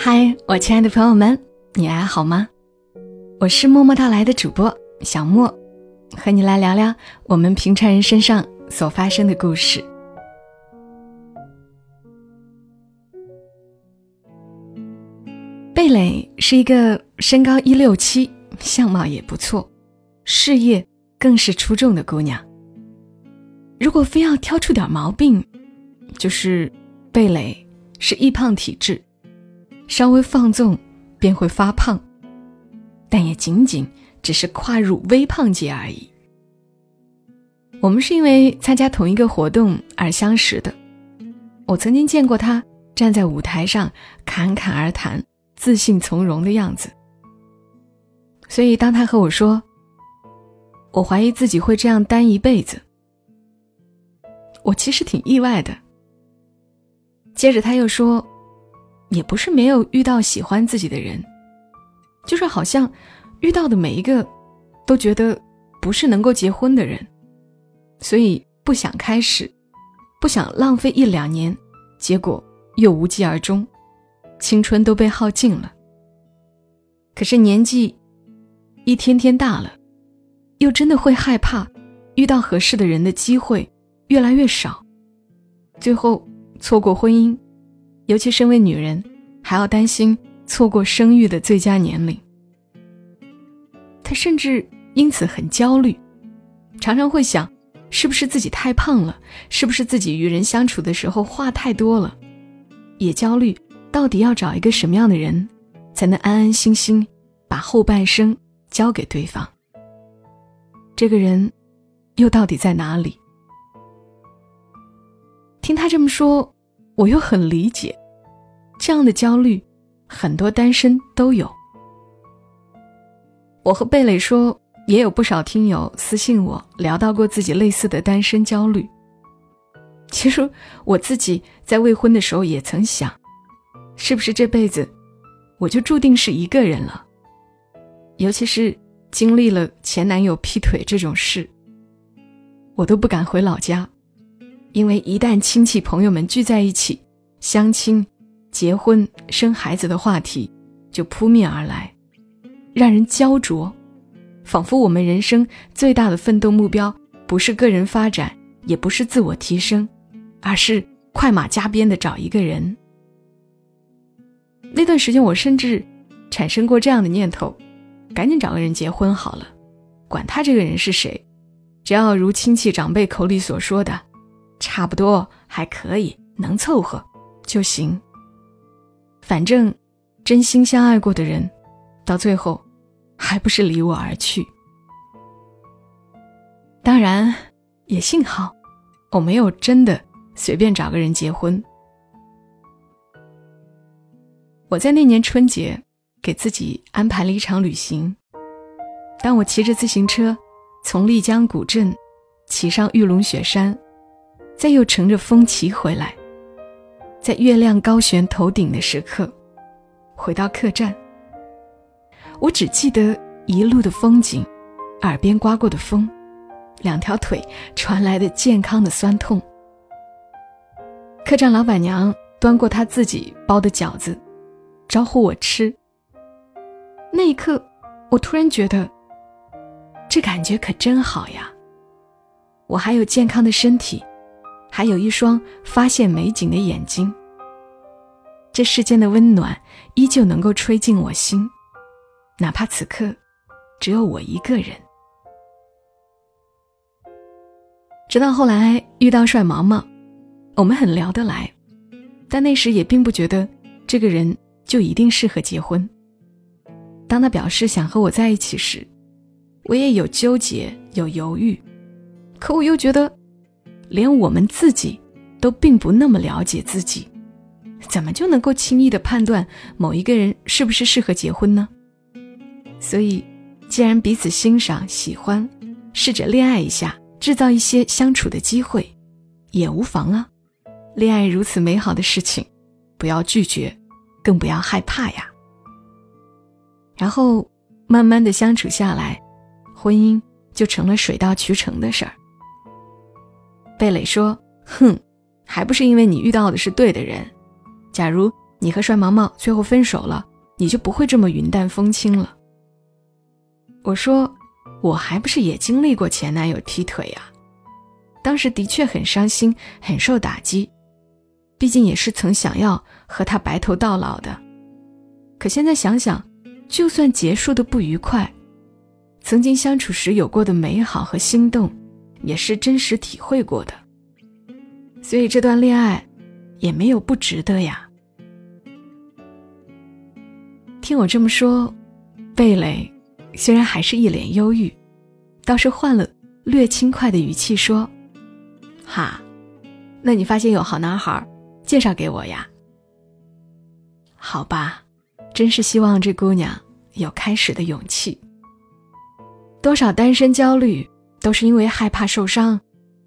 嗨，我亲爱的朋友们，你还好吗？我是默默到来的主播小莫，和你来聊聊我们平常人身上所发生的故事。贝蕾是一个身高一六七，相貌也不错，事业更是出众的姑娘。如果非要挑出点毛病，就是贝蕾是易胖体质，稍微放纵便会发胖，但也仅仅只是跨入微胖界而已。我们是因为参加同一个活动而相识的，我曾经见过他站在舞台上侃侃而谈、自信从容的样子，所以当他和我说“我怀疑自己会这样单一辈子”，我其实挺意外的。接着他又说：“也不是没有遇到喜欢自己的人，就是好像遇到的每一个都觉得不是能够结婚的人，所以不想开始，不想浪费一两年，结果又无疾而终，青春都被耗尽了。可是年纪一天天大了，又真的会害怕遇到合适的人的机会越来越少，最后。”错过婚姻，尤其身为女人，还要担心错过生育的最佳年龄。她甚至因此很焦虑，常常会想：是不是自己太胖了？是不是自己与人相处的时候话太多了？也焦虑，到底要找一个什么样的人，才能安安心心把后半生交给对方？这个人，又到底在哪里？听他这么说，我又很理解，这样的焦虑，很多单身都有。我和贝蕾说，也有不少听友私信我聊到过自己类似的单身焦虑。其实我自己在未婚的时候也曾想，是不是这辈子我就注定是一个人了？尤其是经历了前男友劈腿这种事，我都不敢回老家。因为一旦亲戚朋友们聚在一起，相亲、结婚、生孩子的话题就扑面而来，让人焦灼，仿佛我们人生最大的奋斗目标不是个人发展，也不是自我提升，而是快马加鞭的找一个人。那段时间，我甚至产生过这样的念头：赶紧找个人结婚好了，管他这个人是谁，只要如亲戚长辈口里所说的。差不多还可以，能凑合就行。反正真心相爱过的人，到最后还不是离我而去。当然，也幸好我没有真的随便找个人结婚。我在那年春节给自己安排了一场旅行。当我骑着自行车从丽江古镇骑上玉龙雪山。再又乘着风骑回来，在月亮高悬头顶的时刻，回到客栈。我只记得一路的风景，耳边刮过的风，两条腿传来的健康的酸痛。客栈老板娘端过她自己包的饺子，招呼我吃。那一刻，我突然觉得，这感觉可真好呀！我还有健康的身体。还有一双发现美景的眼睛。这世间的温暖依旧能够吹进我心，哪怕此刻只有我一个人。直到后来遇到帅毛毛，我们很聊得来，但那时也并不觉得这个人就一定适合结婚。当他表示想和我在一起时，我也有纠结，有犹豫，可我又觉得。连我们自己都并不那么了解自己，怎么就能够轻易的判断某一个人是不是适合结婚呢？所以，既然彼此欣赏、喜欢，试着恋爱一下，制造一些相处的机会，也无妨啊。恋爱如此美好的事情，不要拒绝，更不要害怕呀。然后，慢慢的相处下来，婚姻就成了水到渠成的事儿。贝蕾说：“哼，还不是因为你遇到的是对的人。假如你和帅毛毛最后分手了，你就不会这么云淡风轻了。我说，我还不是也经历过前男友踢腿呀，当时的确很伤心，很受打击，毕竟也是曾想要和他白头到老的。可现在想想，就算结束的不愉快，曾经相处时有过的美好和心动，也是真实体会过的。所以这段恋爱，也没有不值得呀。听我这么说，贝蕾虽然还是一脸忧郁，倒是换了略轻快的语气说：“哈，那你发现有好男孩，介绍给我呀？好吧，真是希望这姑娘有开始的勇气。多少单身焦虑，都是因为害怕受伤，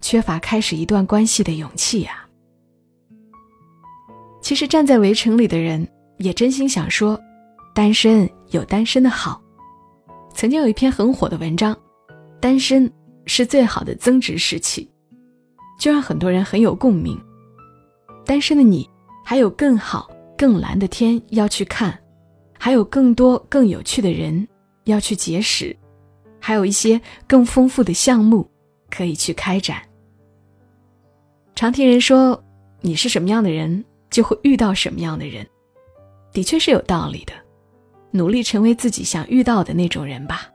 缺乏开始一段关系的勇气呀。其实站在围城里的人，也真心想说。”单身有单身的好，曾经有一篇很火的文章，《单身是最好的增值时期》，就让很多人很有共鸣。单身的你，还有更好、更蓝的天要去看，还有更多更有趣的人要去结识，还有一些更丰富的项目可以去开展。常听人说，你是什么样的人，就会遇到什么样的人，的确是有道理的。努力成为自己想遇到的那种人吧。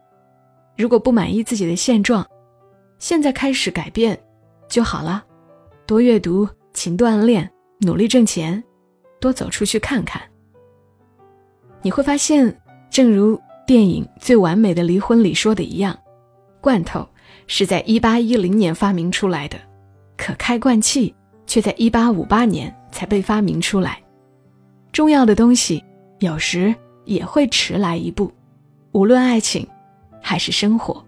如果不满意自己的现状，现在开始改变就好了。多阅读，勤锻炼，努力挣钱，多走出去看看。你会发现，正如电影《最完美的离婚》里说的一样，罐头是在一八一零年发明出来的，可开罐器却在一八五八年才被发明出来。重要的东西有时。也会迟来一步，无论爱情，还是生活。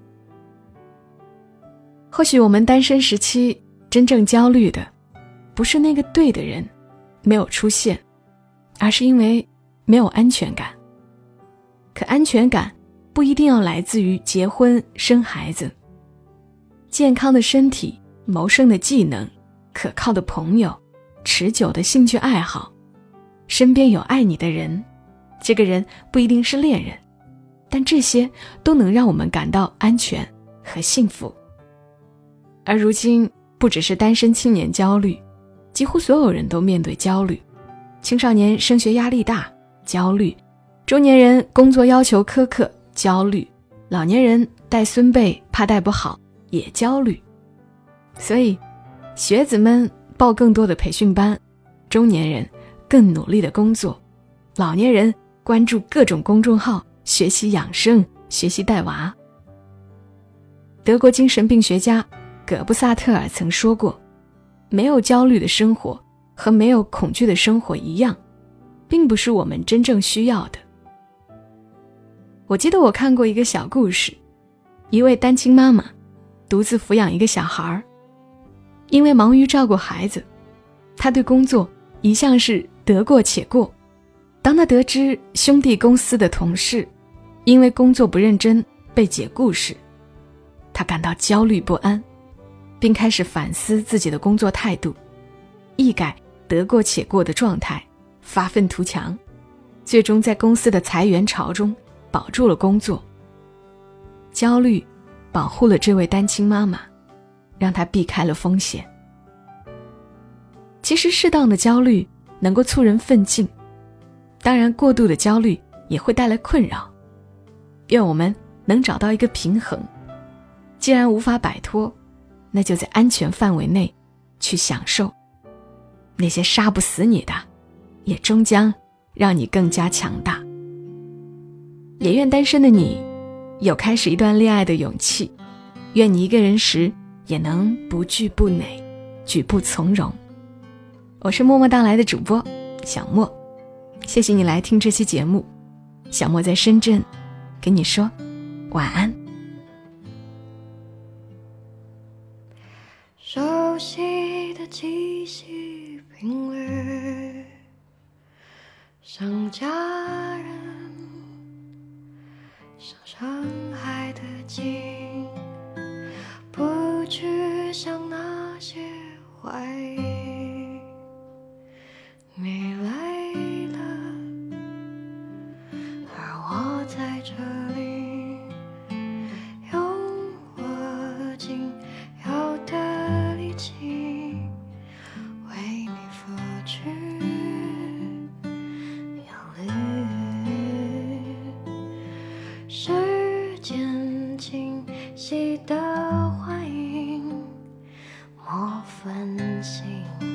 或许我们单身时期真正焦虑的，不是那个对的人没有出现，而是因为没有安全感。可安全感不一定要来自于结婚生孩子，健康的身体、谋生的技能、可靠的朋友、持久的兴趣爱好、身边有爱你的人。这个人不一定是恋人，但这些都能让我们感到安全和幸福。而如今，不只是单身青年焦虑，几乎所有人都面对焦虑：青少年升学压力大，焦虑；中年人工作要求苛刻，焦虑；老年人带孙辈怕带不好，也焦虑。所以，学子们报更多的培训班，中年人更努力的工作，老年人。关注各种公众号，学习养生，学习带娃。德国精神病学家葛布萨特尔曾说过：“没有焦虑的生活和没有恐惧的生活一样，并不是我们真正需要的。”我记得我看过一个小故事，一位单亲妈妈独自抚养一个小孩儿，因为忙于照顾孩子，他对工作一向是得过且过。当他得知兄弟公司的同事因为工作不认真被解雇时，他感到焦虑不安，并开始反思自己的工作态度，一改得过且过的状态，发愤图强，最终在公司的裁员潮中保住了工作。焦虑保护了这位单亲妈妈，让他避开了风险。其实，适当的焦虑能够促人奋进。当然，过度的焦虑也会带来困扰。愿我们能找到一个平衡。既然无法摆脱，那就在安全范围内去享受。那些杀不死你的，也终将让你更加强大。也愿单身的你有开始一段恋爱的勇气。愿你一个人时也能不惧不馁，举步从容。我是默默到来的主播小莫。谢谢你来听这期节目，小莫在深圳，跟你说晚安。熟悉的气息频率，像家人，像上海的景，day.